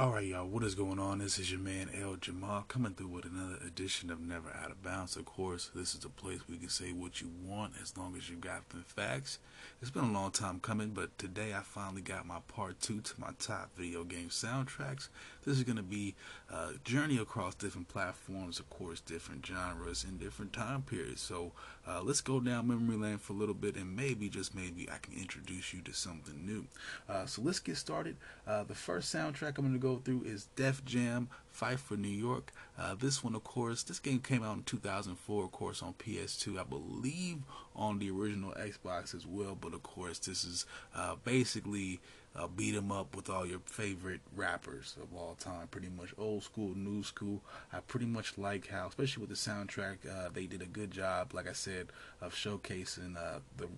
Alright, y'all, what is going on? This is your man El Jamal coming through with another edition of Never Out of Bounds. Of course, this is a place where you can say what you want as long as you've got the facts. It's been a long time coming, but today I finally got my part two to my top video game soundtracks. This is going to be a journey across different platforms, of course, different genres and different time periods. So uh, let's go down memory lane for a little bit, and maybe, just maybe, I can introduce you to something new. Uh, so let's get started. Uh, the first soundtrack I'm going to go through is Def Jam Fight for New York. Uh, this one, of course, this game came out in 2004, of course, on PS2. I believe on the original Xbox as well, but of course, this is uh, basically uh, beat 'em up with all your favorite rappers of all time. Pretty much old school, new school. I pretty much like how, especially with the soundtrack, uh, they did a good job, like I said, of showcasing uh, the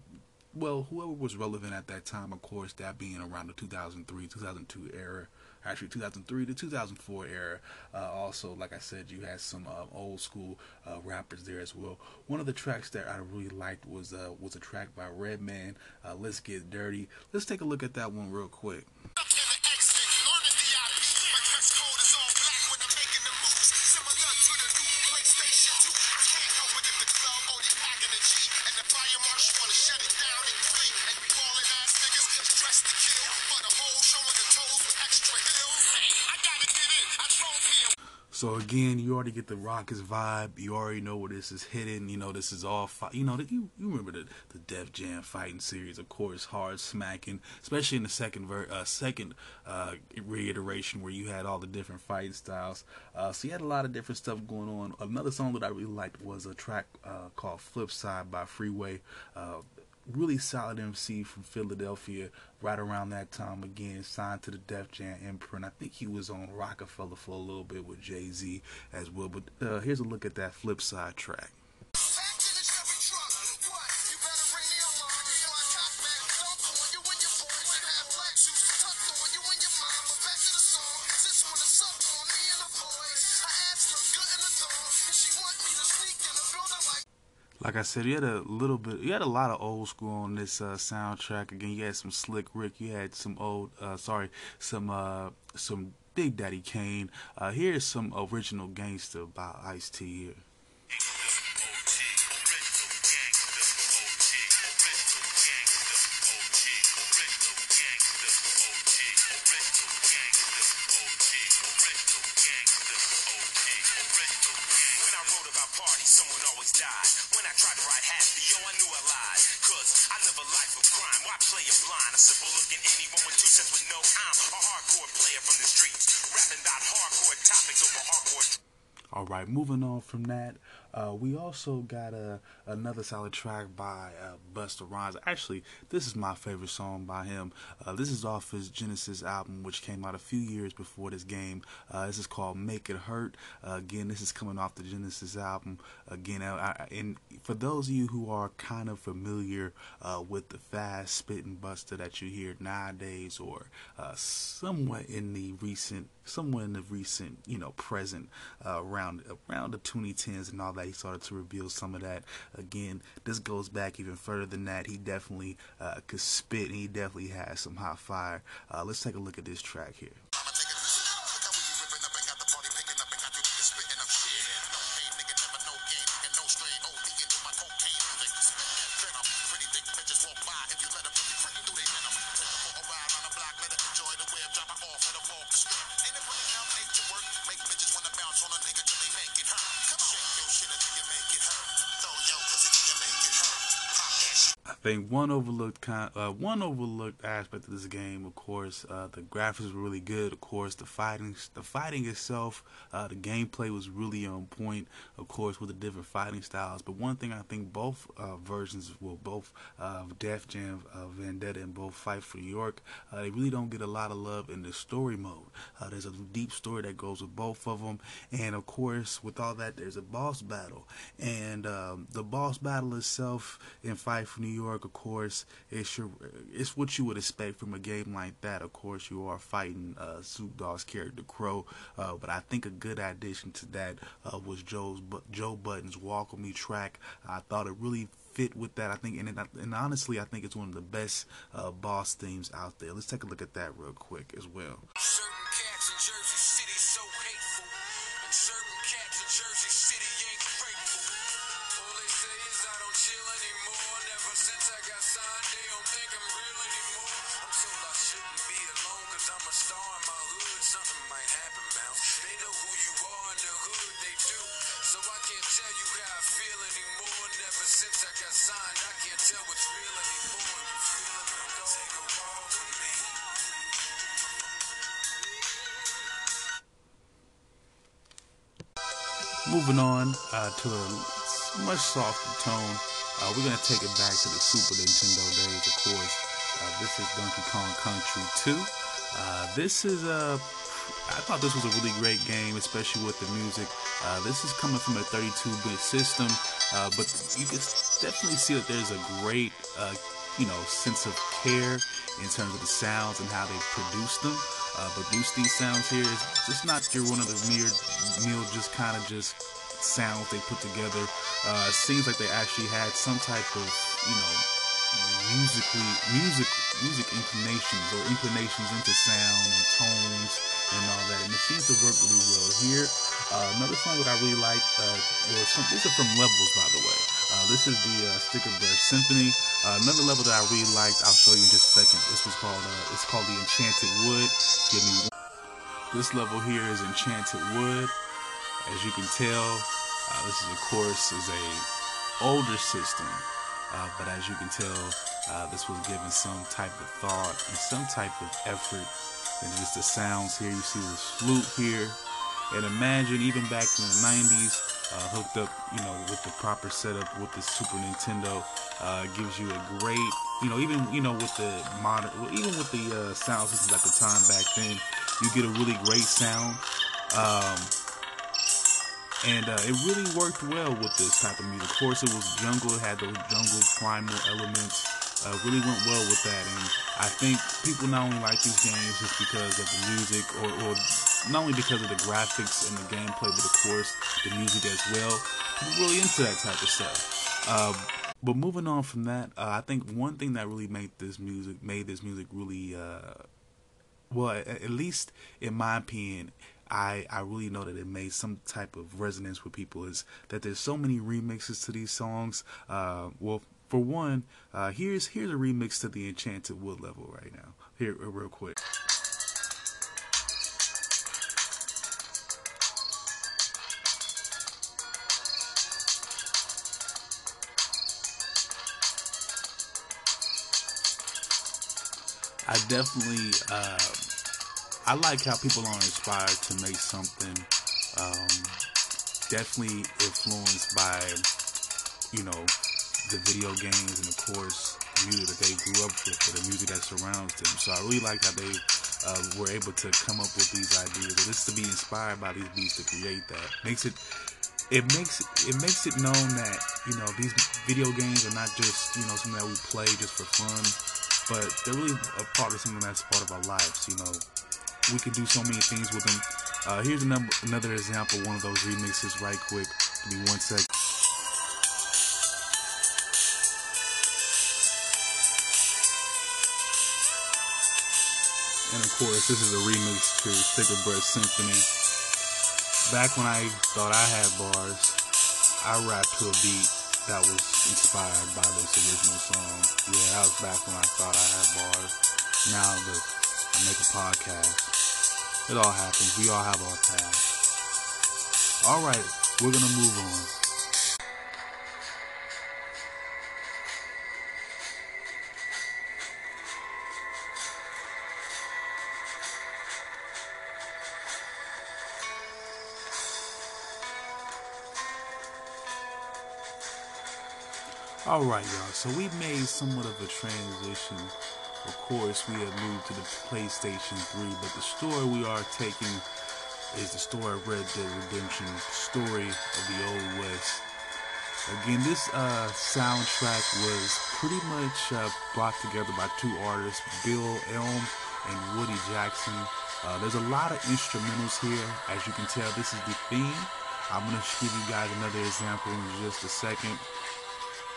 well, whoever was relevant at that time, of course, that being around the 2003, 2002 era, actually 2003 to 2004 era. Uh, also, like I said, you had some uh, old school uh, rappers there as well. One of the tracks that I really liked was uh, was a track by Redman. Uh, Let's get dirty. Let's take a look at that one real quick. So again, you already get the Rockets vibe. You already know where this is hitting. You know this is all. You know you you remember the the Def Jam fighting series, of course, hard smacking, especially in the second ver- uh, second uh, reiteration where you had all the different fighting styles. Uh, so you had a lot of different stuff going on. Another song that I really liked was a track uh, called "Flip Side" by Freeway. Really solid MC from Philadelphia right around that time again signed to the Def Jam imprint. I think he was on Roc-A-Fella for a little bit with Jay-Z as well. But uh, here's a look at that flip side track. Like I said, you had a little bit, you had a lot of old school on this uh, soundtrack. Again, you had some Slick Rick, you had some old, uh, sorry, some uh, some Big Daddy Kane. Uh, here's some original gangster by Ice T here. On from that, uh, we also got a, another solid track by uh, Busta Rhymes. Actually, this is my favorite song by him. Uh, this is off his Genesis album, which came out a few years before this game. Uh, this is called "Make It Hurt." Uh, again, this is coming off the Genesis album. Again, I, I, and for those of you who are kind of familiar uh, with the fast spitting Busta that you hear nowadays, or somewhat in the recent, somewhat in the recent, you know, present around around around the 2010s and all that, he started to reveal some of that. Again, this goes back even further than that. He definitely uh, could spit, and he definitely has some hot fire. Uh, let's take a look at this track here. Think one overlooked kind, uh, one overlooked aspect of this game, of course, uh, the graphics were really good. Of course, the fighting, the fighting itself, uh, the gameplay was really on point. Of course, with the different fighting styles. But one thing I think both uh, versions, well, both uh, Def Jam, uh, Vendetta, and both Fight for New York, they really don't get a lot of love in the story mode. there's a deep story that goes with both of them, and of course, with all that, there's a boss battle, and um, the boss battle itself in Fight for New York York, of course, it's your, it's what you would expect from a game like that. Of course, you are fighting uh, Snoop Dogg's character Crow, uh, but I think a good addition to that uh, was Joe's Joe Budden's "Walk with Me" track. I thought it really fit with that. I think, and, and honestly, I think it's one of the best uh, boss themes out there. Let's take a look at that real quick as well. Moving on uh, to a much softer tone, uh, we're gonna take it back to the Super Nintendo days. Of course, uh, this is Donkey Kong Country 2. Uh, this is a I thought this was a really great game, especially with the music. Uh, this is coming from a 32-bit system, uh, but you can definitely see that there's a great, uh, you know, sense of care in terms of the sounds and how they produce them. Uh, produce these sounds here is just not your one of the mere, mere just kind of just sounds they put together. Uh, it seems like they actually had some type of, you know, musically music music inclinations or inclinations into sound and tones and all that. And it seems to work really well here. Uh, another song that I really like uh, was from this is from Levels by the way uh, this is the uh, Sticker Brush Symphony. Uh, another level that I really liked I'll show you in just a second. This was called uh, it's called the Enchanted Wood. Give me this level here is Enchanted Wood. As you can tell this is of course is a older system. Uh, but as you can tell, uh, this was given some type of thought and some type of effort. And just the sounds here, you see this flute here. And imagine even back in the 90s, uh, hooked up, you know, with the proper setup with the Super Nintendo, uh, gives you a great, you know, even, you know, with the modern, even with the uh, sound systems at the time back then, you get a really great sound. Um, and uh, it really worked well with this type of music. Of course, it was jungle; it had those jungle primal elements. Uh, really went well with that, and I think people not only like these games just because of the music, or, or not only because of the graphics and the gameplay, but of course the music as well. Really into that type of stuff. Uh, but moving on from that, uh, I think one thing that really made this music made this music really uh, well, at least in my opinion, I, I really know that it made some type of resonance with people is that there's so many remixes to these songs. Uh, well, for one, uh, here's here's a remix to the Enchanted Wood level right now. Here, real quick. I definitely. Uh, I like how people are inspired to make something um, definitely influenced by, you know, the video games and of course music that they grew up with or the music that surrounds them. So I really like how they uh, were able to come up with these ideas. And just to be inspired by these beats to create that makes it. It makes it makes it known that you know these video games are not just you know something that we play just for fun, but they're really a part of something that's part of our lives. You know, we can do so many things with them. Uh, here's another another example, one of those remixes, right quick. Give me one sec. Course, this is a remix to Sticker Brush Symphony. Back when I thought I had bars, I rapped to a beat that was inspired by this original song. Yeah, that was back when I thought I had bars. Now look, I make a podcast. It all happens. We all have our past. All right, we're gonna move on. All right, y'all. So we made somewhat of a transition. Of course, we have moved to the PlayStation 3, but the story we are taking is the story of Red Dead Redemption, story of the Old West. Again, this uh, soundtrack was pretty much uh, brought together by two artists, Bill Elm and Woody Jackson. Uh, there's a lot of instrumentals here. As you can tell, this is the theme. I'm going to give you guys another example in just a second.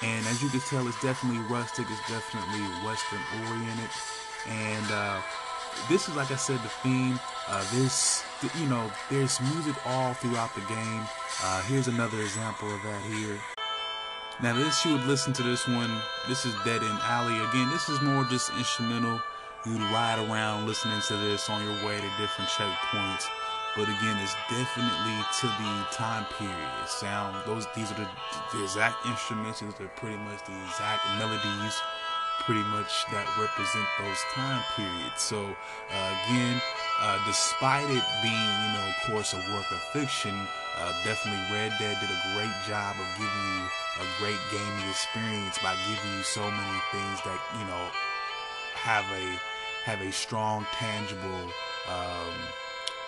And as you can tell, it's definitely rustic. It's definitely Western oriented. And uh, this is, like I said, the theme. Uh, there's, you know, there's music all throughout the game. Uh, here's another example of that here. Now this you would listen to this one. This is Dead End Alley. Again, this is more just instrumental. You'd ride around listening to this on your way to different checkpoints. But again, it's definitely to the time period. Sound those these are the, the exact instruments. These are pretty much the exact melodies, pretty much that represent those time periods. So uh, again, uh, despite it being, you know, of course, a work of fiction, uh, definitely Red Dead did a great job of giving you a great gaming experience by giving you so many things that you know have a have a strong, tangible. Um,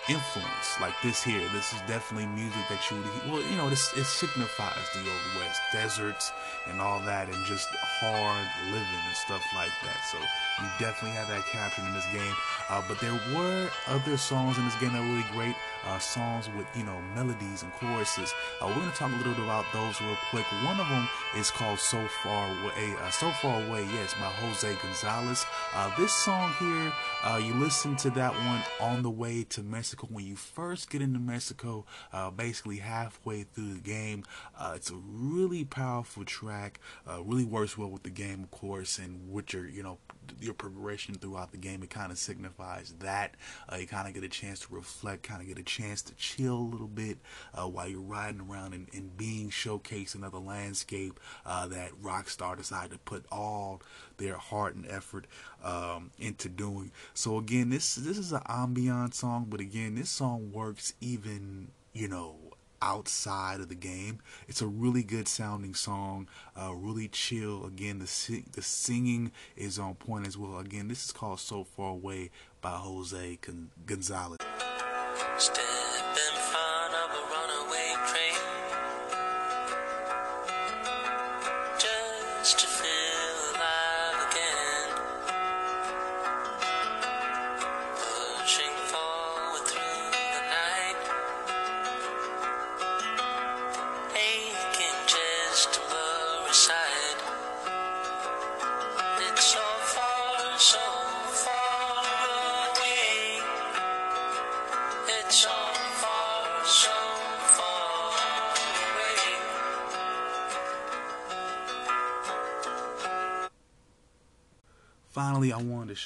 influence like this here. This is definitely music that you would well you know this it signifies the old west deserts and all that and just hard living and stuff like that. So you definitely have that captured in this game. Uh, but there were other songs in this game that were really great. Uh, songs with you know melodies and choruses. Uh, we're to talk a little bit about those real quick. One of them is called so far away uh, so far away yes by jose gonzalez. Uh, this song here uh, you listen to that one on the way to mexico Mexico. When you first get into Mexico, uh, basically halfway through the game, uh, it's a really powerful track. Uh, really works well with the game, of course, and with your you know your progression throughout the game. It kind of signifies that uh, you kind of get a chance to reflect, kind of get a chance to chill a little bit uh, while you're riding around and, and being showcased another landscape uh, that Rockstar decided to put all their heart and effort um, into doing. So again, this this is an ambient song, but again, this song works even you know outside of the game. It's a really good sounding song, uh, really chill. Again, the the singing is on point as well. Again, this is called "So Far Away" by Jose Gonzalez. finally,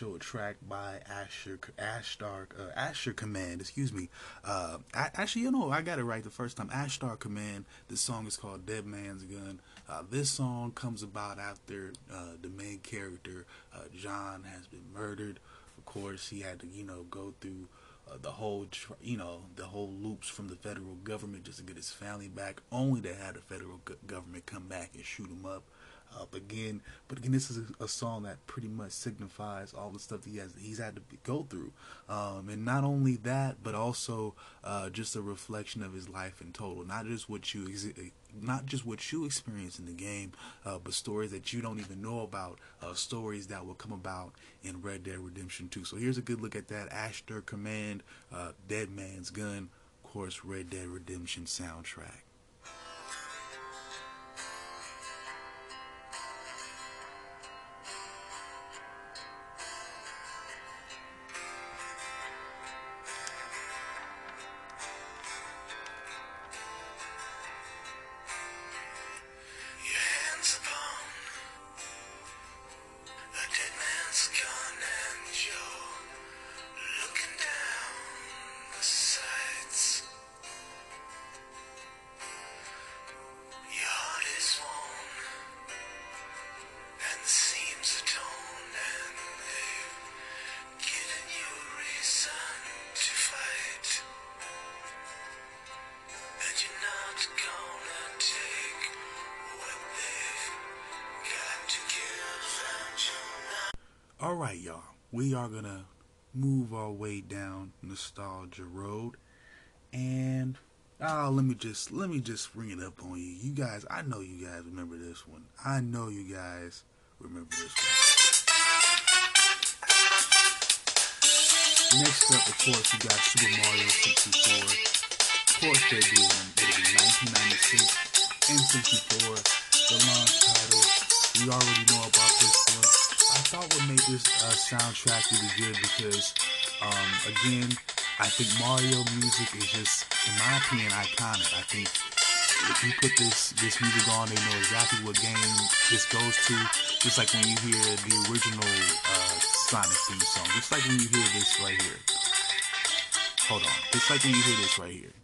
I wanted to show a track by Asher Ashtar uh, Asher Command. Excuse me. Uh, actually, you know, I got it right the first time. Ashtar Command. This song is called Dead Man's Gun. Uh, this song comes about after uh, the main character uh, John has been murdered. Of course, he had to, you know, go through. Uh, the whole, you know, the whole loops from the federal government just to get his family back, only to have the federal government come back and shoot him up up again. But again, this is a, a, song that pretty much signifies all the stuff that he has he's had to be, go through, um, and not only that, but also uh, just a reflection of his life in total. Not just what you not just what you experience in the game, uh, but stories that you don't even know about, uh, stories that will come about in Red Dead Redemption 2. So here's a good look at that Ashtar Command, uh, Dead Man's Gun, of course, Red Dead Redemption soundtrack. Are going to move our way down nostalgia road and oh, let me just let me just bring it up on you. You guys, I know you guys remember this one. I know you guys remember this one. Next up, of course, you got Super Mario 64. Of course, doing it'll be 1996 N64, the launch title. We already know about this one. I thought what made this uh, soundtrack really good because, um, again, I think Mario music is just, in my opinion, iconic. I think if you put this this music on, they know exactly what game this goes to. Just like when you hear the original uh, Sonic theme song. Just like when you hear this right here. Hold on. Just like when you hear this right here.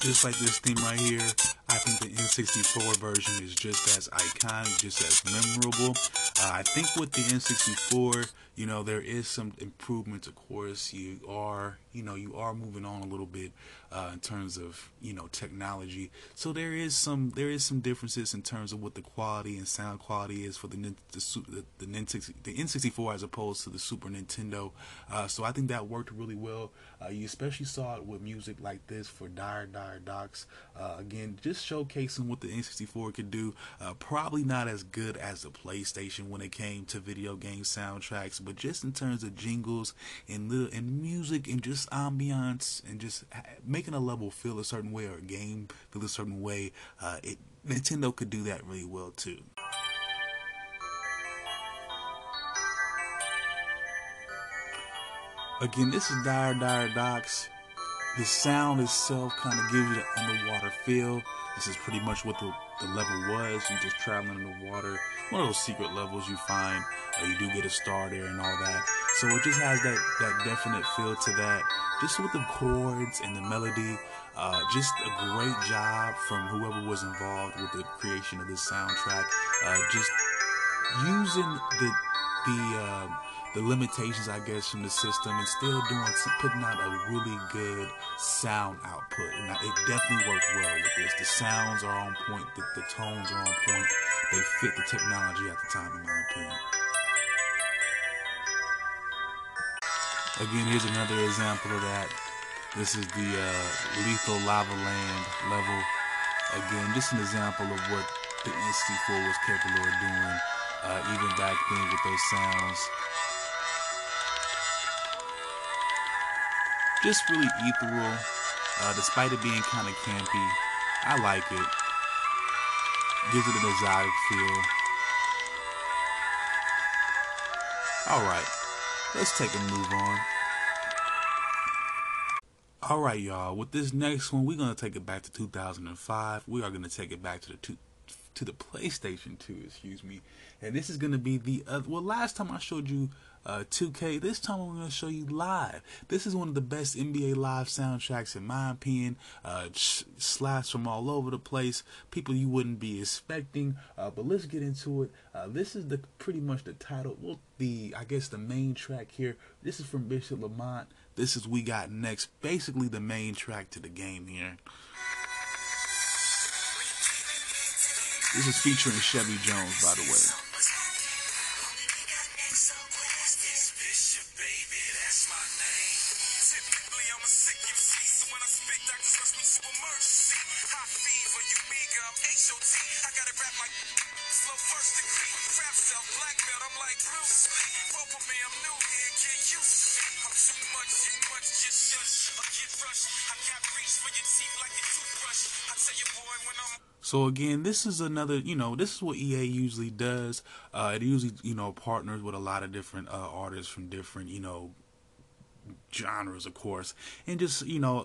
Just like this theme right here, I think the N64 version is just as iconic, just as memorable. Uh, I think with the N64, you know, there is some improvements. Of course, you are, you know, you are moving on a little bit uh, in terms of, you know, technology. So there is some, there is some differences in terms of what the quality and sound quality is for the the, the, the, the N64 as opposed to the Super Nintendo. Uh, so I think that worked really well. Uh, you especially saw it with music like this for Dire Dire Docks. Uh, again, just showcasing what the N64 could do. Uh, probably not as good as the PlayStation when it came to video game soundtracks, but just in terms of jingles and little and music and just ambiance and just making a level feel a certain way or a game feel a certain way, uh, it Nintendo could do that really well too. Again, this is Dire Dire Docks. The sound itself kind of gives you the underwater feel. This is pretty much what the, the level was. You're just traveling in the water. One of those secret levels you find. You do get a star there and all that. So it just has that, that definite feel to that. Just with the chords and the melody. Uh, just a great job from whoever was involved with the creation of this soundtrack. Uh, just using the the uh, the limitations, I guess, from the system and still doing, putting out a really good sound output. And it definitely worked well with this. The sounds are on point, the, the tones are on point. They fit the technology at the time, in my opinion. Again, here's another example of that. This is the uh, Lethal Lava Land level. Again, just an example of what the N64 was capable of doing, uh, even back then with those sounds. Just really ethereal, uh, despite it being kind of campy. I like it. Gives it an exotic feel. Alright, let's take a move on. Alright, y'all, with this next one, we're going to take it back to 2005. We are going to take it back to the two, to the PlayStation 2, excuse me. And this is going to be the other, well, last time I showed you uh, 2K. This time I'm going to show you live. This is one of the best NBA live soundtracks in my opinion. Uh, slaps from all over the place, people you wouldn't be expecting. Uh, but let's get into it. Uh, this is the pretty much the title. Well, the I guess the main track here. This is from Bishop Lamont. This is we got next. Basically the main track to the game here. This is featuring Chevy Jones, by the way. So again, this is another, you know, this is what EA usually does. Uh, it usually, you know, partners with a lot of different uh, artists from different, you know, genres, of course, and just, you know,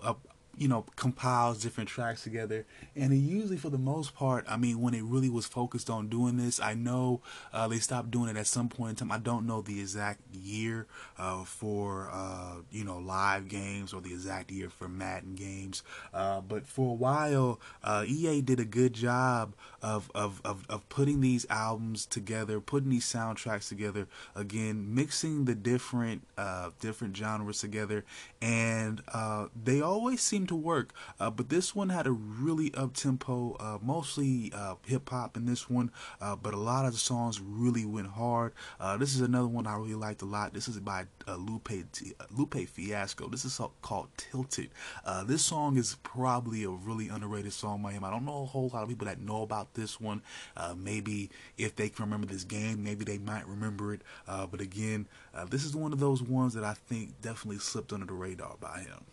you know, compiles different tracks together. And it usually, for the most part, I mean, when it really was focused on doing this, I know uh, they stopped doing it at some point in time. I don't know the exact year uh, for, uh, you know, live games or the exact year for Madden games. Uh, but for a while, uh, EA did a good job of, of, of, of putting these albums together, putting these soundtracks together, again, mixing the different, uh, different genres together. And they always seem to work. Uh, but this one had a really up tempo, uh, mostly uh, hip hop in this one, uh, but a lot of the songs really went hard. Uh, this is another one I really liked a lot. This is by Lupe Lupe Fiasco. This is called Tilted. this song is probably a really underrated song by him. I don't know a whole lot of people that know about this one. maybe if they can remember this game, maybe they might remember it. but again, this is one of those ones that I think definitely slipped under the radar by him.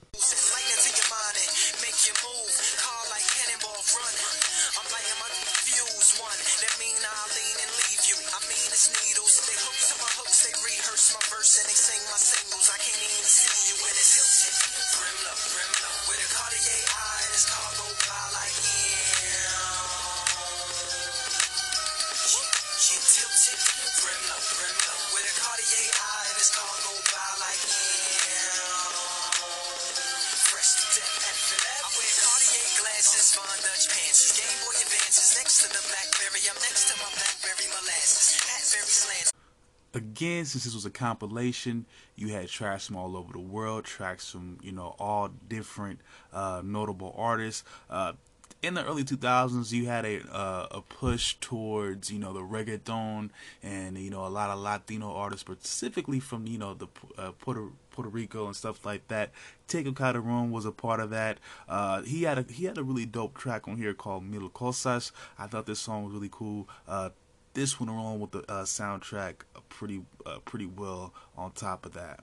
Again, since this was a compilation, you had tracks from all over the world, tracks from you know all different uh, notable artists. Uh, in the early 2000s, you had a uh, a push towards you know the reggaeton and you know a lot of Latino artists, specifically from you know the uh, Puerto Puerto Rico and stuff like that. Tego Calderon was a part of that. Uh, he had a he had a really dope track on here called Mil Cosas. I thought this song was really cool. Uh, this went along with the uh, soundtrack uh, pretty uh, pretty well on top of that.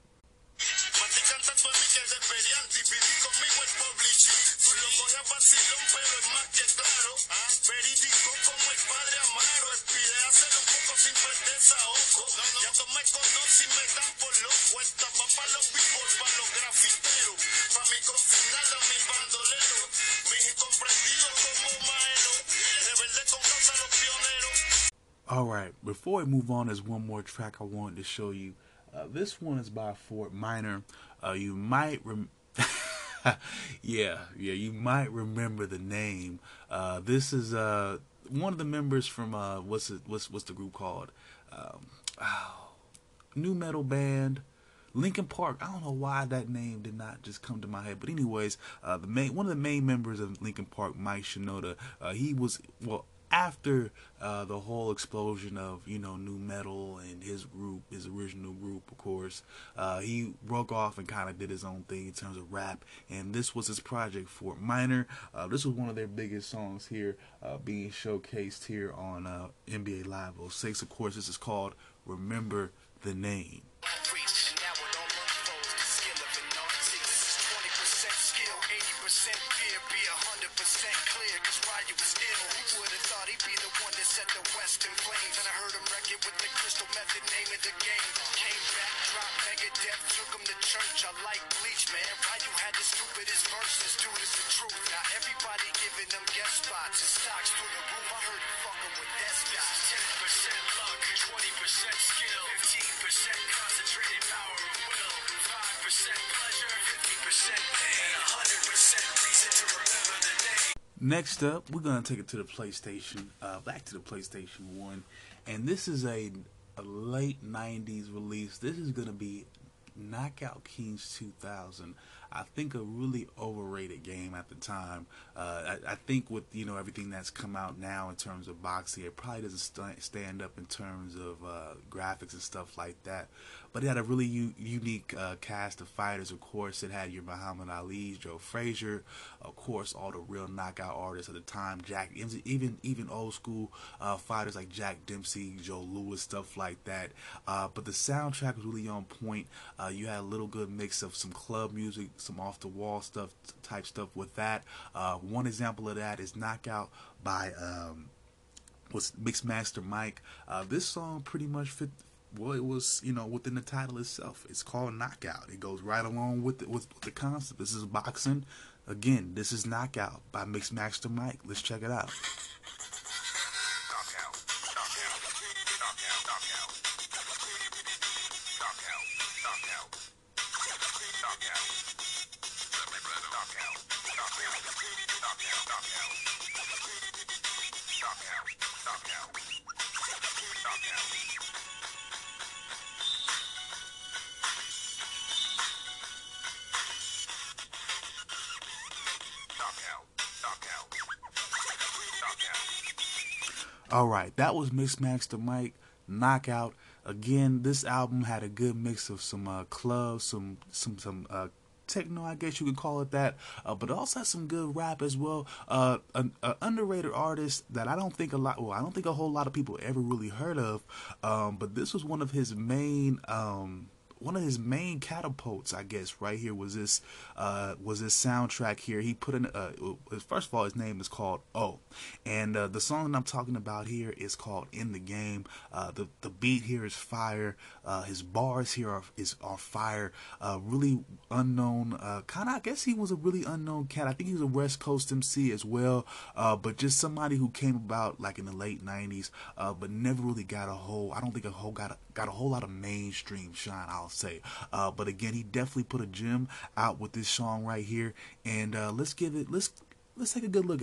All right, before we move on, there's one more track I wanted to show you. Uh, this one is by Fort Minor. Uh, you might rem- yeah, yeah, you might remember the name. Uh, this is uh, one of the members from uh, what's it, what's what's the group called? Um, oh, nu metal band. Linkin Park. I don't know why that name did not just come to my head, but anyways, uh, the main one of the main members of Linkin Park, Mike Shinoda, uh, he was well after uh, the whole explosion of you know nu metal and his group, his original group, of course, uh, he broke off and kind of did his own thing in terms of rap, and this was his project Fort Minor. Uh, this was one of their biggest songs here, uh, being showcased here on uh, NBA Live 06. Of course, this is called "Remember the Name." Method, name of the game. Came back, dropped took him to church. I like Bleach, man. Ryu had the stupidest verses, dude, it's the truth. Now everybody giving them guest spots and stocks through the roof. I heard he fucking with that stock. 10% luck, 20% skill, 15% concentrated power of will, 5% pleasure, 50% pain, 100% reason to remember the name. Next up, we're gonna take it to the PlayStation, uh, back to the PlayStation One, and this is a, a late '90s release. This is gonna be Knockout Kings 2000. I think a really overrated game at the time. Uh, I, I think with you know everything that's come out now in terms of boxing, it probably doesn't st- stand up in terms of uh, graphics and stuff like that. But it had a really u- unique uh, cast of fighters. Of course, it had your Muhammad Ali, Joe Frazier, of course, all the real knockout artists at the time. Jack, even even old school uh, fighters like Jack Dempsey, Joe Louis, stuff like that. Uh, but the soundtrack was really on point. Uh, you had a little good mix of some club music, some off the wall stuff, type stuff with that. Uh, one example of that is Knockout by. Um, was Mixmaster Mike. Uh, this song pretty much fit. Well, it was you know within the title itself. It's called Knockout. It goes right along with the, with, with the concept. This is boxing. Again, this is Knockout by Mixmaster Mike. Let's check it out. All right, that was Mixmaster Mike Knockout. Again, this album had a good mix of some uh, club, some some some uh, techno, I guess you could call it that, uh, but also some good rap as well. Uh, an, an underrated artist that I don't think a lot, well, I don't think a whole lot of people ever really heard of, um, but this was one of his main. Um, one of his main catapults, I guess, right here was this uh, was this soundtrack here. He put in uh, first of all, his name is called O, and uh, the song that I'm talking about here is called In the Game. Uh, the the beat here is fire. Uh, his bars here are is are fire. Uh, really unknown, kind of. I guess he was a really unknown cat. I think he was a West Coast MC as well, but just somebody who came about like in the late '90s, but never really got a whole. I don't think a whole got a, got a whole lot of mainstream shine. I'll say. Uh, but again, he definitely put a gem out with this song right here, and uh, let's give it. Let's let's take a good look.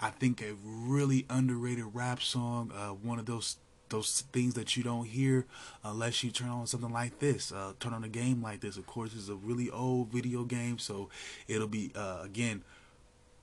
I think a really underrated rap song. Uh, one of those those things that you don't hear unless you turn on something like this. Uh, turn on a game like this. Of course, it's a really old video game, so it'll be uh, again.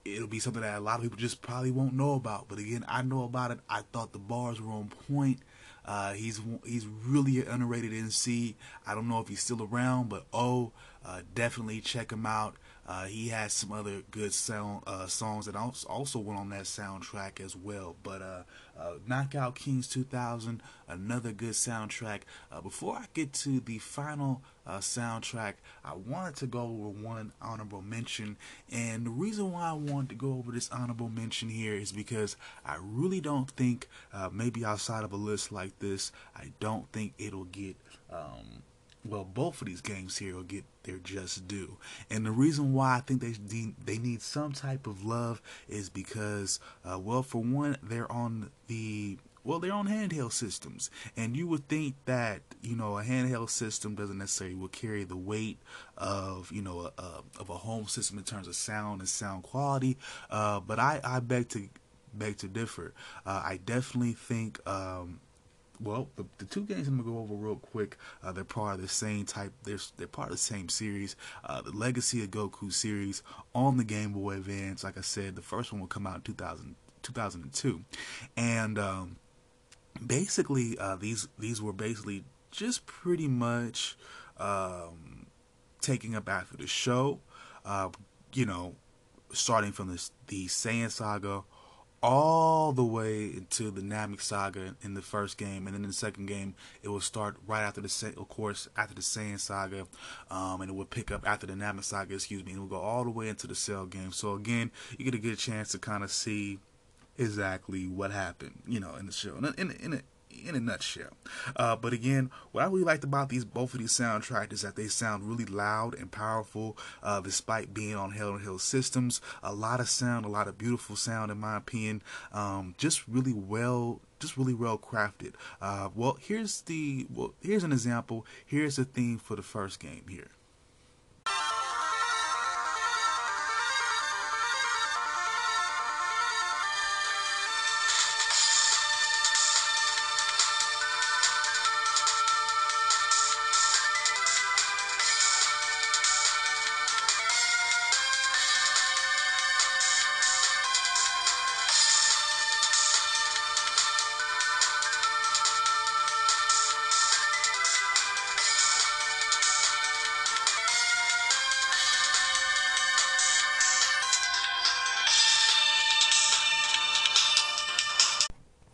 It'll be something that a lot of people just probably won't know about. But again, I know about it. I thought the bars were on point. Uh, he's he's really an underrated MC. I don't know if he's still around, but oh, uh, definitely check him out. Uh, he has some other good sound uh, songs that also went on that soundtrack as well. But uh, uh Knockout Kings 2000, another good soundtrack. Uh, before I get to the final uh, soundtrack, I wanted to go over one honorable mention. And the reason why I wanted to go over this honorable mention here is because I really don't think, maybe outside of a list like this, I don't think it'll get. Um, well, both of these games here will get their just due. And the reason why I think they they need some type of love is because, uh, well, for one, they're on the well, they're on handheld systems, and you would think that you know a handheld system doesn't necessarily will carry the weight of you know a, a, of a home system in terms of sound and sound quality. Uh, but I I beg to beg to differ. Uh, I definitely think. Um, well, the, the, two games I'm gonna go over real quick. Uh, they're part of the same type. They're they're part of the same series. Uh, the Legacy of Goku series on the Game Boy Advance. Like I said, the first one will come out in 2000, 2002, and um, basically uh, these these were basically just pretty much um, taking up after the show. Uh, you know, starting from the the Saiyan saga all the way into the Namek saga in the first game, and then in the second game, it will start right after the, of course, after the Saiyan saga, um, and it will pick up after the Namek saga, excuse me, and it will go all the way into the Cell game. So again, you get a good chance to kind of see exactly what happened, you know, in the show. In, in, in, in a nutshell. Uh, but again, what I really liked about these both of these soundtracks is that they sound really loud and powerful, uh, despite being on handheld systems. A lot of sound, a lot of beautiful sound, in my opinion. Um, just really well just really well crafted. Uh, well, here's the well, here's an example. Here's the theme for the first game here.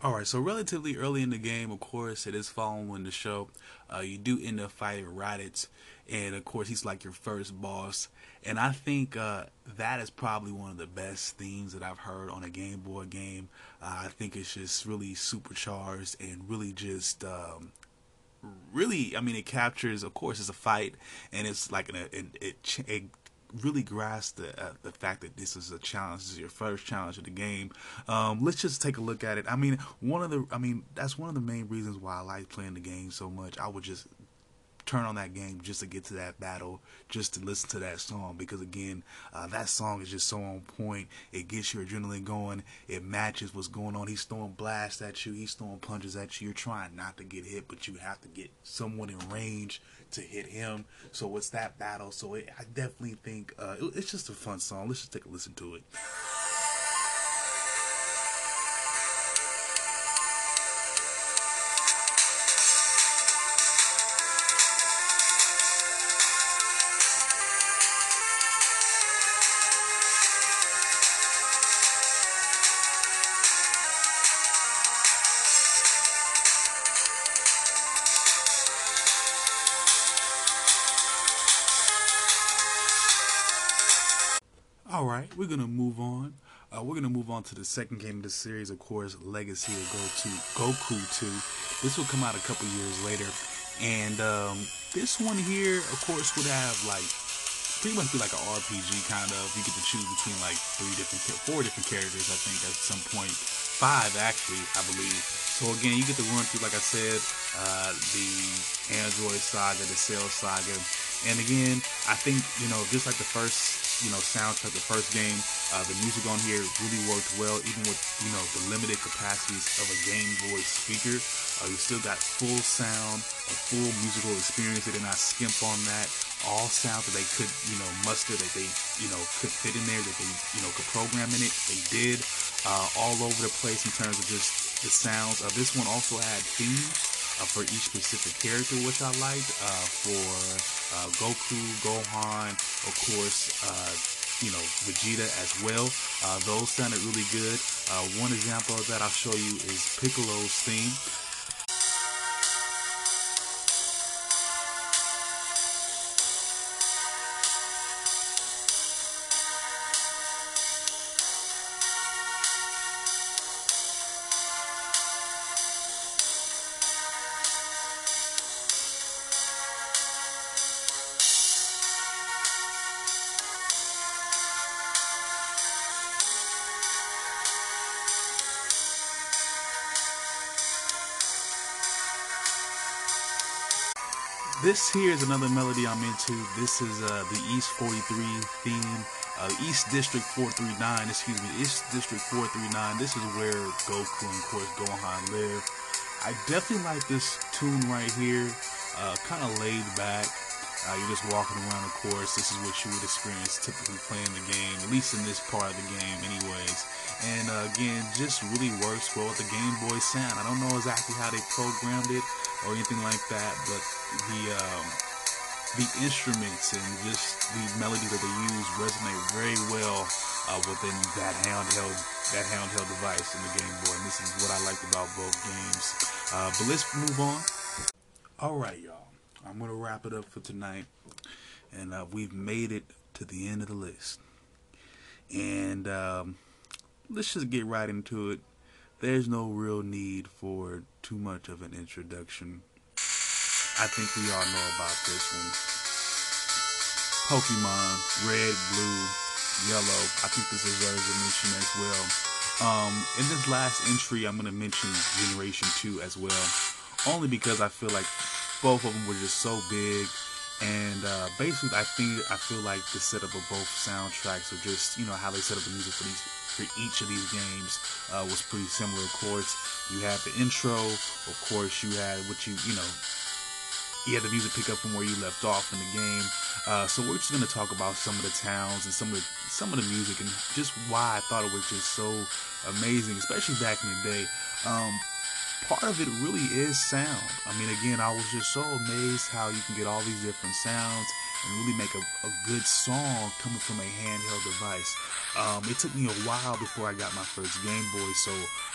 All right, so relatively early in the game, of course, it is following the show. Uh, you do end up fighting Raditz, and of course, he's like your first boss. And I think uh, that is probably one of the best themes that I've heard on a Game Boy game. Uh, I think it's just really supercharged and really just. Um, really, I mean, it captures. Of course, it's a fight, and it's like an, it, it, it really grasp the uh, the fact that this is a challenge. This is your first challenge of the game. Um, let's just take a look at it. I mean, one of the I mean that's one of the main reasons why I like playing the game so much. I would just turn on that game just to get to that battle, just to listen to that song. Because again, uh, that song is just so on point. It gets your adrenaline going. It matches what's going on. He's throwing blasts at you. He's throwing punches at you. You're trying not to get hit, but you have to get someone in range to hit him. So it's that battle. So it, I definitely think uh, it, it's just a fun song. Let's just take a listen to it. All right, we're gonna move on. Uh, we're gonna move on to the second game of the series, of course, Legacy of Goku, Goku 2. This will come out a couple years later, and um, this one here, of course, would have like pretty much be like an RPG kind of. You get to choose between like three different, four different characters, I think, at some point. Five actually, I believe. So again, you get to run through, like I said, uh, the Android saga, the Cell saga, and again, I think you know, just like the first you know soundtrack the first game. Uh, the music on here really worked well even with you know the limited capacities of a game boy speaker. Uh, you still got full sound a full musical experience they did not skimp on that. All sound that they could you know muster that they you know could fit in there that they you know could program in it they did. Uh, all over the place in terms of just the sounds. Uh, this one also had themes uh, for each specific character, which I liked. Uh, for uh, Goku, Gohan, of course, uh, you know, Vegeta as well. Uh, those sounded really good. Uh, one example that I'll show you is Piccolo's theme. This here is another melody I'm into. This is uh, the East 43 theme, uh, East District 439, excuse me, East District 439. This is where Goku and, of course, Gohan live. I definitely like this tune right here, uh, kind of laid back. Uh, you're just walking around, of course. This is what you would experience typically playing the game, at least in this part of the game, anyways. And uh, again, just really works well with the Game Boy sound. I don't know exactly how they programmed it or anything like that, but the um, the instruments and just the melody that they use resonate very well uh, within that handheld that handheld device in the Game Boy. And this is what I liked about both games. Uh, but let's move on. All right, y'all. I'm gonna wrap it up for tonight, and uh, we've made it to the end of the list. And um, let's just get right into it. There's no real need for too much of an introduction. I think we all know about this one. Pokemon Red, Blue, Yellow. I think this deserves a mention as well. Um, in this last entry, I'm going to mention Generation 2 as well. Only because I feel like both of them were just so big. And uh, basically, I think I feel like the setup of both soundtracks, or just you know how they set up the music for these for each of these games, uh, was pretty similar. Of course, you had the intro. Of course, you had what you you know you had the music pick up from where you left off in the game. Uh, so we're just gonna talk about some of the towns and some of the some of the music and just why I thought it was just so amazing, especially back in the day. Um, part of it really is sound. I mean, again, I was just so amazed how you can get all these different sounds and really make a, a good song coming from a handheld device. Um, it took me a while before I got my first Game Boy, so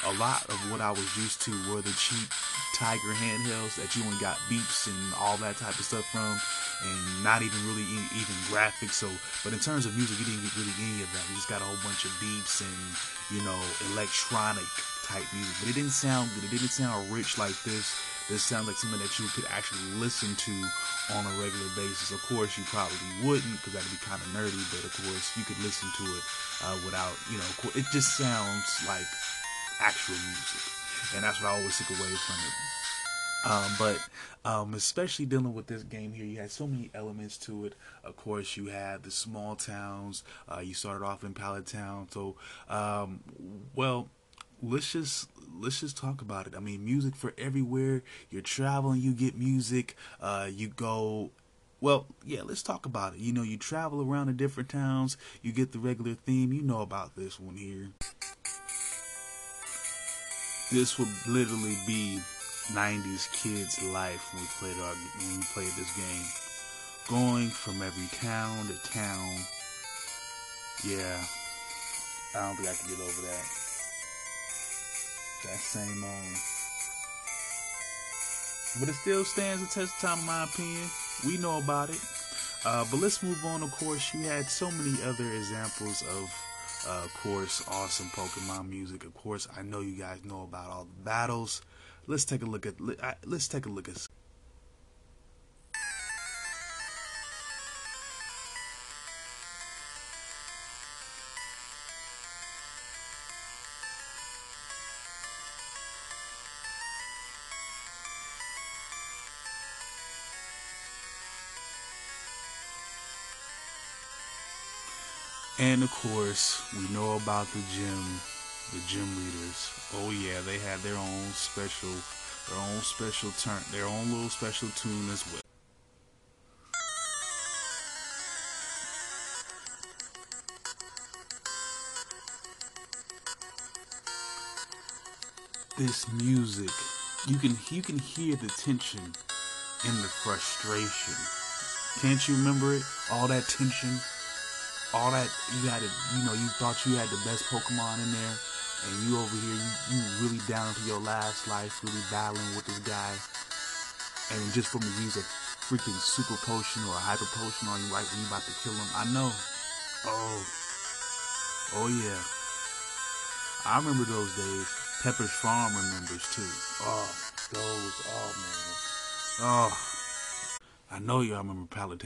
a lot of what I was used to were the cheap Tiger handhelds that you only got beeps and all that type of stuff from, and not even really even graphics. So, but in terms of music, you didn't get really any of that. You just got a whole bunch of beeps and you know electronic type music, but it didn't sound good. It didn't sound rich like this. This sounds like something that you could actually listen to on a regular basis. Of course, you probably wouldn't because that'd be kind of nerdy, but of course, you could listen to it uh, without, you know, it just sounds like actual music. And that's what I always took away from it. Um, but um, especially dealing with this game here, you had so many elements to it. Of course, you had the small towns. Uh, you started off in Pallet Town, so um, well, let's just let's just talk about it. I mean, music for everywhere. You're traveling, you get music. Uh, you go. Well, yeah, let's talk about it. You know, you travel around the different towns, you get the regular theme. You know about this one here. This would literally be 90s kids' life when we played our when we played this game. Going from every town to town. Yeah, I don't think I can get over that. That same old. But it still stands the test of time, in my opinion. We know about it. Uh, but let's move on. Of course, you had so many other examples of, uh, of course, awesome Pokemon music. Of course, I know you guys know about all the battles. Let's take a look at. Let's take a look at. Of course, we know about the gym, the gym leaders. Oh yeah, they had their own special, their own special turn, their own little special tune as well. This music, you can you can hear the tension and the frustration. Can't you remember it? All that tension all that you had it, you know, you thought you had the best Pokemon in there, and you over here, you, you really down to your last life, really battling with this guy, and just for me to use a freaking super potion or a hyper potion on you right when you about to kill him. I know. Oh. Oh yeah. I remember those days. Pepperidge Farm remembers too. Oh, those. Oh man. Oh. I know y'all remember Pallet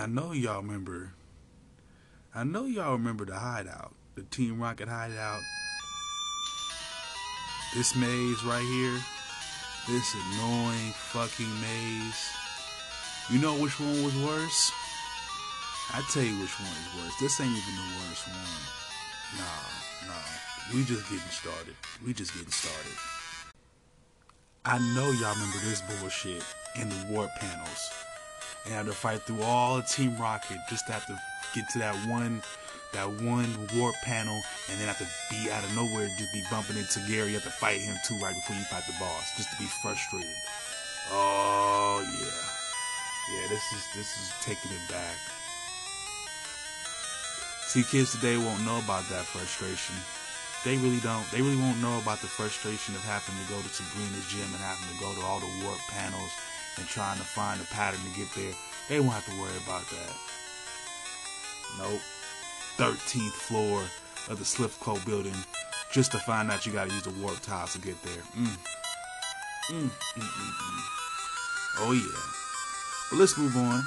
I know y'all remember. I know y'all remember the hideout, the Team Rocket hideout. This maze right here, this annoying fucking maze. You know which one was worse? I tell you which one is worse. This ain't even the worst one. Nah, nah. We just getting started. We just getting started. I know y'all remember this bullshit in the warp panels and have to fight through all of Team Rocket just to have to get to that one that one warp panel and then have to be out of nowhere just be bumping into Gary. You have to fight him too right before you fight the boss, just to be frustrated. Oh yeah. Yeah, this is this is taking it back. See kids today won't know about that frustration. They really don't. They really won't know about the frustration of having to go to Sabrina's gym and having to go to all the warp panels and trying to find a pattern to get there. They won't have to worry about that. Nope. 13th floor of the Silph Co. building just to find out you gotta use the warp tiles to get there. Mm. Mm, mm, mm, mm. Oh yeah. But let's move on.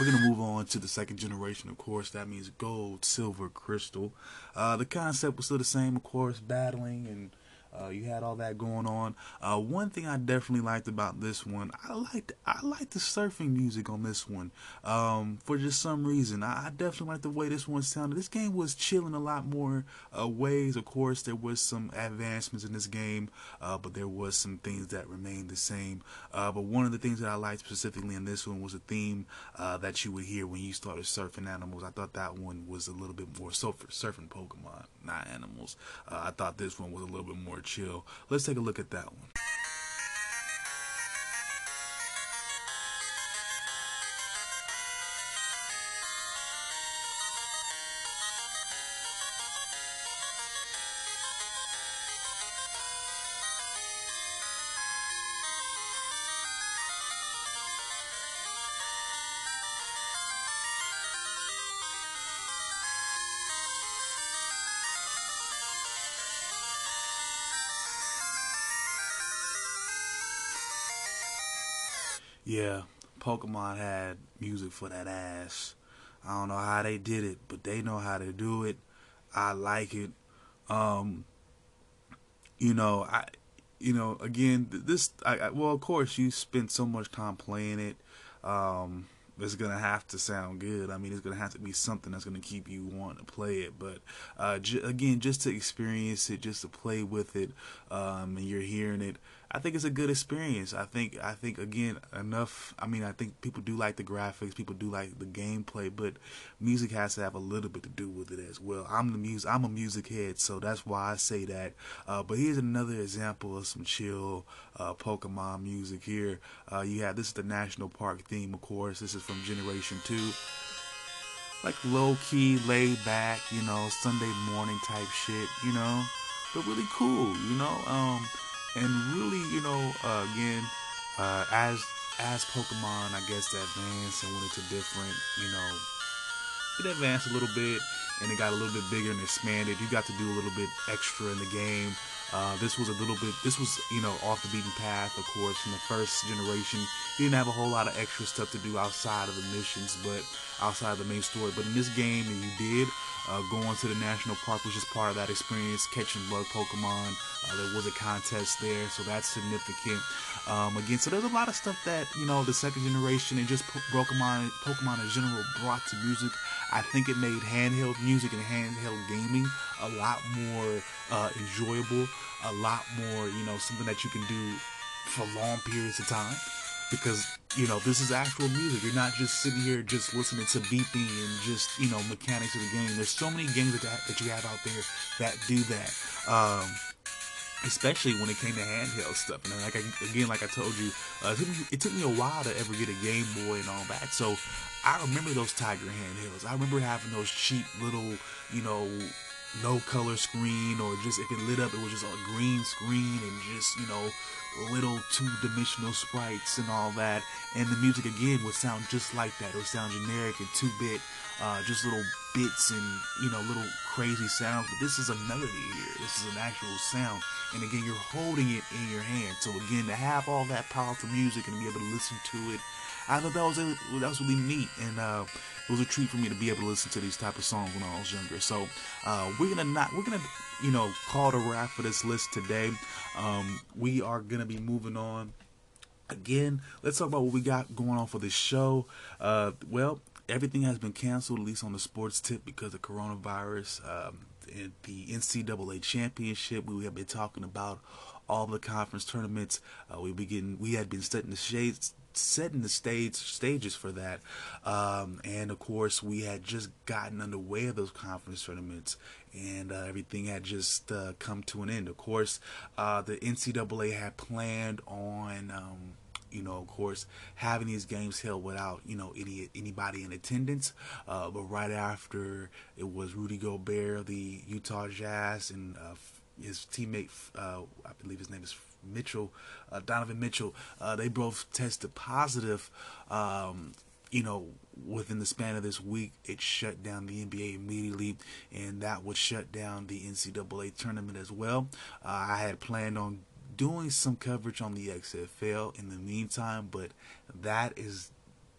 We're gonna move on to the second generation, of course. That means gold, silver, crystal. Uh, the concept was still the same, of course, battling and Uh, you had all that going on. Uh, one thing I definitely liked about this one, I liked I liked the surfing music on this one. Um, for just some reason, I, I definitely liked the way this one sounded. This game was chilling a lot more uh, ways. Of course, there was some advancements in this game, uh, but there was some things that remained the same. Uh, but one of the things that I liked specifically in this one was a theme uh, that you would hear when you started surfing animals. I thought that one was a little bit more surf- surfing Pokemon, not animals. I thought this one was a little bit more chill. Let's take a look at that one. Yeah, Pokemon had music for that ass. I don't know how they did it, but they know how to do it. I like it. Um, you know, I, you know, again, this, I, I well, of course, you spent so much time playing it. Um, it's gonna have to sound good. I mean, it's gonna have to be something that's gonna keep you wanting to play it. But uh, j- again, just to experience it, just to play with it, um, and you're hearing it. I think it's a good experience. I think I think again enough. I mean, I think people do like the graphics, people do like the gameplay, but music has to have a little bit to do with it as well. I'm the music. I'm a music head, so that's why I say that. Uh, but here's another example of some chill uh, Pokemon music. Here, uh, you have this is the National Park theme, of course. This is from Generation Two. Like low key, laid back, you know, Sunday morning type shit, you know, but really cool, you know. Um, and really, you know, uh, again, uh, as as Pokemon, I guess, advanced and went into different, you know, it advanced a little bit and it got a little bit bigger and expanded. You got to do a little bit extra in the game. Uh, this was a little bit, this was, you know, off the beaten path, of course, from the first generation. You didn't have a whole lot of extra stuff to do outside of the missions, but outside of the main story. But in this game, you did. Uh, going to the national park was just part of that experience. Catching bug Pokemon, uh, there was a contest there, so that's significant. Um, again, so there's a lot of stuff that you know the second generation and just Pokemon, Pokemon in general brought to music. I think it made handheld music and handheld gaming a lot more uh, enjoyable, a lot more you know something that you can do for long periods of time because you know this is actual music. You're not just sitting here just listening to beeping and just you know mechanics of the game. There's so many games that that you have out there that do that. Um, especially when it came to handheld stuff. And like I, again, like I told you, uh, it, took me, it took me a while to ever get a Game Boy and all that. So I remember those Tiger handhelds. I remember having those cheap little, you know, no color screen or just if it lit up, it was just a green screen and just you know little two-dimensional sprites and all that. And the music again would sound just like that. It would sound generic and two-bit, uh, just little bits and you know little crazy sounds. But this is a melody here. This is an actual sound. And again, you're holding it in your hand. So again, to have all that powerful music and be able to listen to it, I thought that was that was really neat. And uh, it was a treat for me to be able to listen to these type of songs when I was younger. So uh, we're gonna not we're gonna you know call a wrap for this list today. Um, we are gonna be moving on. Again, let's talk about what we got going on for this show. Uh, well, everything has been canceled, at least on the sports tip, because of coronavirus. Um, the NCAA championship, we have been talking about all the conference tournaments. Uh, we begin. We had been setting the shades, setting the stage stages for that, um, and of course, we had just gotten underway of those conference tournaments, and uh, everything had just uh, come to an end. Of course, uh, the NCAA had planned on. Um, you know, of course, having these games held without, you know, any anybody in attendance. Uh, but right after it was Rudy Gobert, the Utah Jazz, and uh, his teammate, uh, I believe his name is Mitchell, uh, Donovan Mitchell. Uh, they both tested positive. Um, you know, within the span of this week, it shut down the NBA immediately, and that would shut down the NCAA tournament as well. Uh, I had planned on doing some coverage on the XFL in the meantime, but that is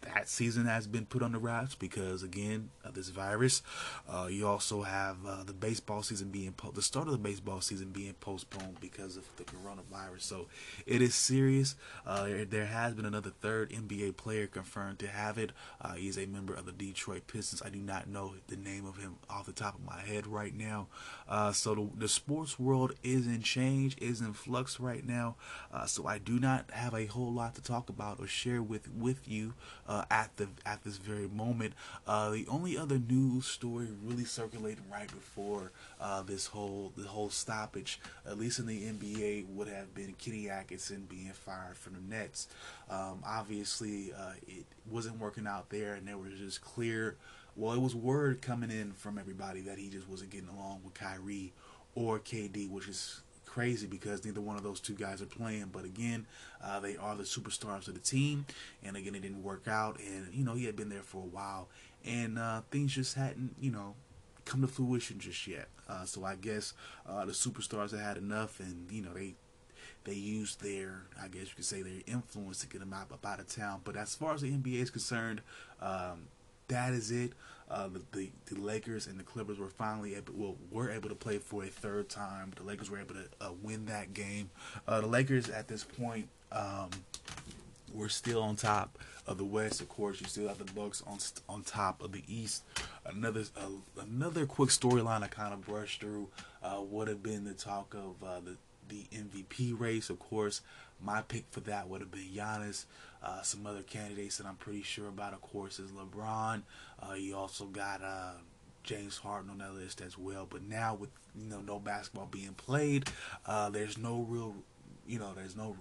that season has been put on the wraps because again of this virus. Uh, you also have uh, the baseball season being po- the start of the baseball season being postponed because of the coronavirus. So it is serious. Uh, there has been another third NBA player confirmed to have it. Uh, he's a member of the Detroit Pistons. I do not know the name of him off the top of my head right now. Uh, so the, the, sports world is in change, is in flux right now. Uh, so I do not have a whole lot to talk about or share with with you uh, at the at this very moment. Uh, the only other news story really circulating right before uh, this whole the whole stoppage, at least in the NBA, would have been Kenny Atkinson being fired from the Nets. Um, obviously, uh, it wasn't working out there, and there was just clear. Well, it was word coming in from everybody that he just wasn't getting along with Kyrie or KD, which is crazy because neither one of those two guys are playing. But again, uh, they are the superstars of the team, and again, it didn't work out. And you know, he had been there for a while, and uh, things just hadn't, you know, come to fruition just yet. Uh, so I guess uh, the superstars have had enough, and you know, they they used their, I guess you could say, their influence to get them out, up out of town. But as far as the NBA is concerned, um, that is it. Uh, the, the, Lakers and the Clippers were finally able well were able to play for a third time. The Lakers were able to uh, win that game. Uh, the Lakers at this point um, were still on top of the West. Of course, you still have the Bucks on on top of the East. Another uh, another quick storyline I kind of brushed through uh, would have been the talk of uh, the the MVP race. Of course, my pick for that would have been Giannis. Uh, some other candidates that I'm pretty sure about, of course, is LeBron. Uh, you also got uh, James Harden on that list as well. But now with you know no basketball being played, uh, there's no real, you know, there's no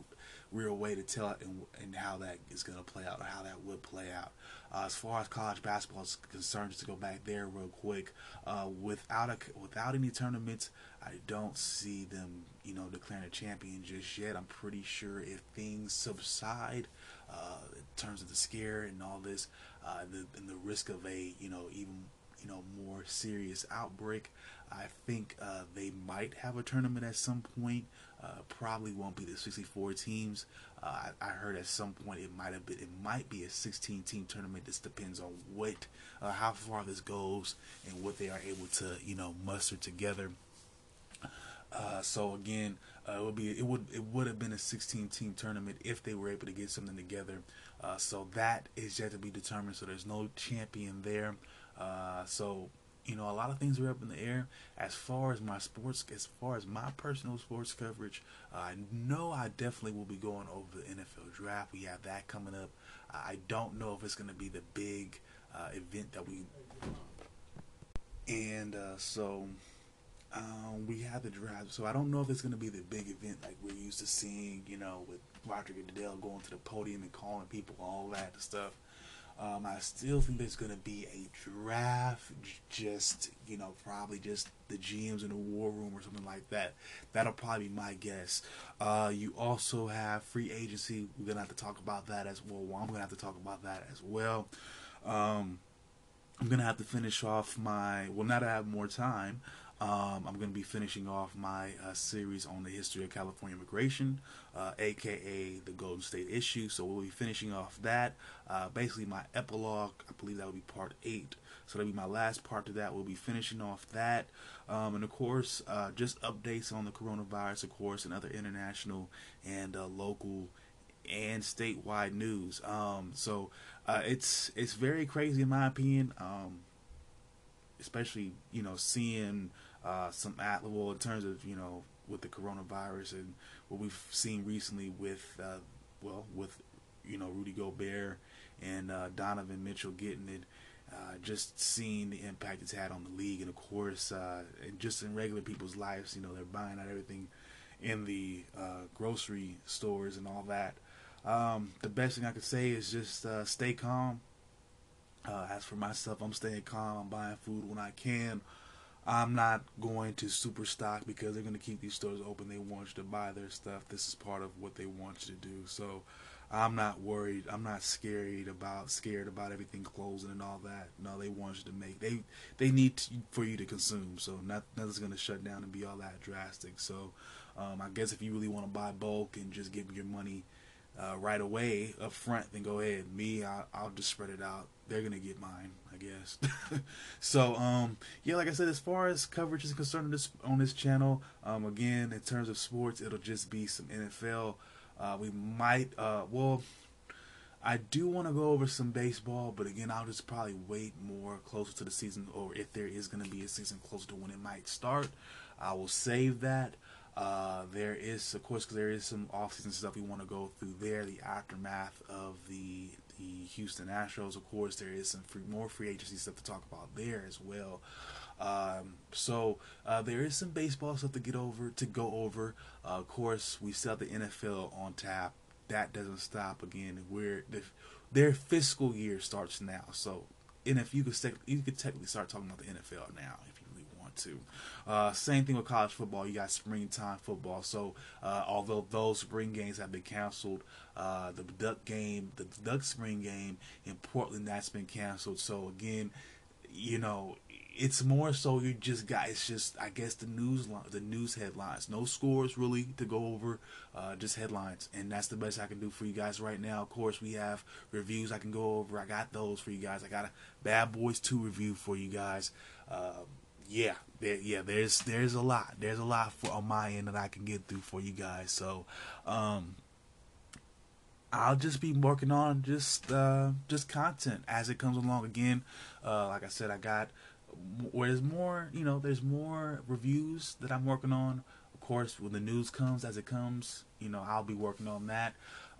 real way to tell it and, and how that is going to play out or how that would play out. Uh, as far as college basketball is concerned, just to go back there real quick, uh, without a without any tournaments, I don't see them, you know, declaring a champion just yet. I'm pretty sure if things subside, uh, in terms of the scare and all this, uh, the, and the risk of a, you know, even you know more serious outbreak, I think uh, they might have a tournament at some point. Uh, probably won't be the 64 teams. Uh, I, I, heard at some point it might have been. It might be a 16 team tournament. This depends on what, uh, how far this goes, and what they are able to, you know, muster together. Uh, so again, uh, it would be it would it would have been a 16 team tournament if they were able to get something together. Uh, so that is yet to be determined. So there's no champion there. So you know a lot of things are up in the air. As far as my sports, as far as my personal sports coverage, I know I definitely will be going over the NFL draft. We have that coming up. I don't know if it's going to be the big uh, event that we. And uh, so um, we have the draft, so I don't know if it's going to be the big event like we're used to seeing, you know, with Roger Goodell going to the podium and calling people, all that stuff. Um, I still think there's going to be a draft, just, you know, probably just the GMs in the war room or something like that. That'll probably be my guess. Uh, you also have free agency. We're going to have to talk about that as well. well I'm going to have to talk about that as well. Um, I'm going to have to finish off my, well, now that I have more time, um, I'm going to be finishing off my uh, series on the history of California immigration, uh, aka the Golden State issue. So we'll be finishing off that. Uh, basically, my epilogue. I believe that will be part eight. So that'll be my last part to that. We'll be finishing off that, um, and of course, uh, just updates on the coronavirus, of course, and other international and uh, local and statewide news. Um, so uh, it's it's very crazy in my opinion. Um, especially you know seeing uh, some at well in terms of you know with the coronavirus and what we've seen recently with uh, well with you know Rudy Gobert and uh, Donovan Mitchell getting it. Uh, just seeing the impact it's had on the league, and of course, uh, and just in regular people's lives, you know, they're buying out everything in the uh, grocery stores and all that. Um, the best thing I could say is just uh, stay calm. Uh, as for myself, I'm staying calm. I'm buying food when I can. I'm not going to super stock because they're going to keep these stores open. They want you to buy their stuff. This is part of what they want you to do. So I'm not worried. I'm not scared about scared about everything closing and all that. No, they want you to make. They they need to, for you to consume. So not, nothing's going to shut down and be all that drastic. So um, I guess if you really want to buy bulk and just give your money uh, right away up front, then go ahead. Me, I, I'll just spread it out. They're gonna get mine, I guess. so, um, yeah, like I said, as far as coverage is concerned on this on this channel, um, again, in terms of sports, it'll just be some NFL. Uh, we might, uh, well, I do want to go over some baseball, but again, I'll just probably wait more closer to the season, or if there is to be a season closer to when it might start, I will save that. Uh, there is, of course, because there is some off-season stuff we want to go through there. The aftermath of the the Houston Astros, of course, there is some free, more free agency stuff to talk about there as well. Um, so uh, there is some baseball stuff to get over to go over. Uh, of course, we have the NFL on tap. That doesn't stop. Again, we're the, their fiscal year starts now. So, and if you could you could technically start talking about the NFL now if want to. Uh, same thing with college football. You got springtime football. So uh, although those spring games have been canceled, uh, the Duck game, the Duck spring game in Portland, that's been canceled. So again, you know, it's more so you just got it's just I guess the news the news headlines. No scores really to go over, uh, just headlines, and that's the best I can do for you guys right now. Of course, we have reviews I can go over. I got those for you guys. I got a Bad Boys Two review for you guys. Um, yeah, there, yeah, there's there's a lot. There's a lot for on my end that I can get through for you guys. So, um, I'll just be working on just uh, just content as it comes along. Again, uh, like I said, I got where there's more, you know, there's more reviews that I'm working on. Of course, when the news comes as it comes, you know, I'll be working on that.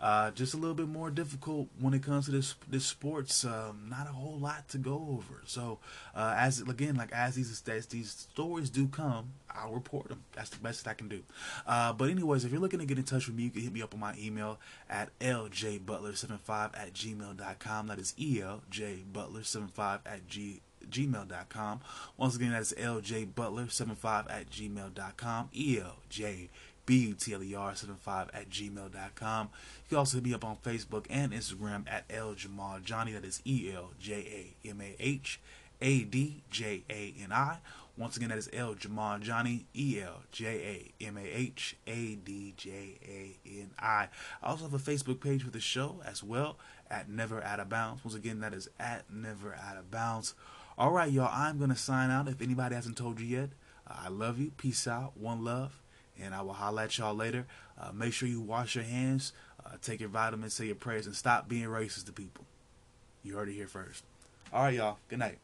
Uh, just a little bit more difficult when it comes to this this sports. Um, not a whole lot to go over. So uh, as again, like as these as these stories do come, I'll report them. That's the best that I can do. Uh, but anyways, if you're looking to get in touch with me, you can hit me up on my email at ljbutler75 at gmail.com. That is eljbutler75 at g gmail.com. Once again, that's ljbutler75 at gmail.com. E-L-J B-U-T-L-E-R75 at gmail.com. You can also hit me up on Facebook and Instagram at L Jamal Johnny. That is E-L-J-A-M-A-H-A-D-J-A-N-I. Once again, that is L Jamal Johnny, E L J A M A H A D J A N I. I also have a Facebook page for the show as well at Never Out of Bounds. Once again, that is at Never Out of Bounds. All right, y'all, I'm going to sign out. If anybody hasn't told you yet, uh, I love you. Peace out. One love. And I will holla at y'all later. Uh, make sure you wash your hands, uh, take your vitamins, say your prayers, and stop being racist to people. You heard it here first. All right, y'all. Good night.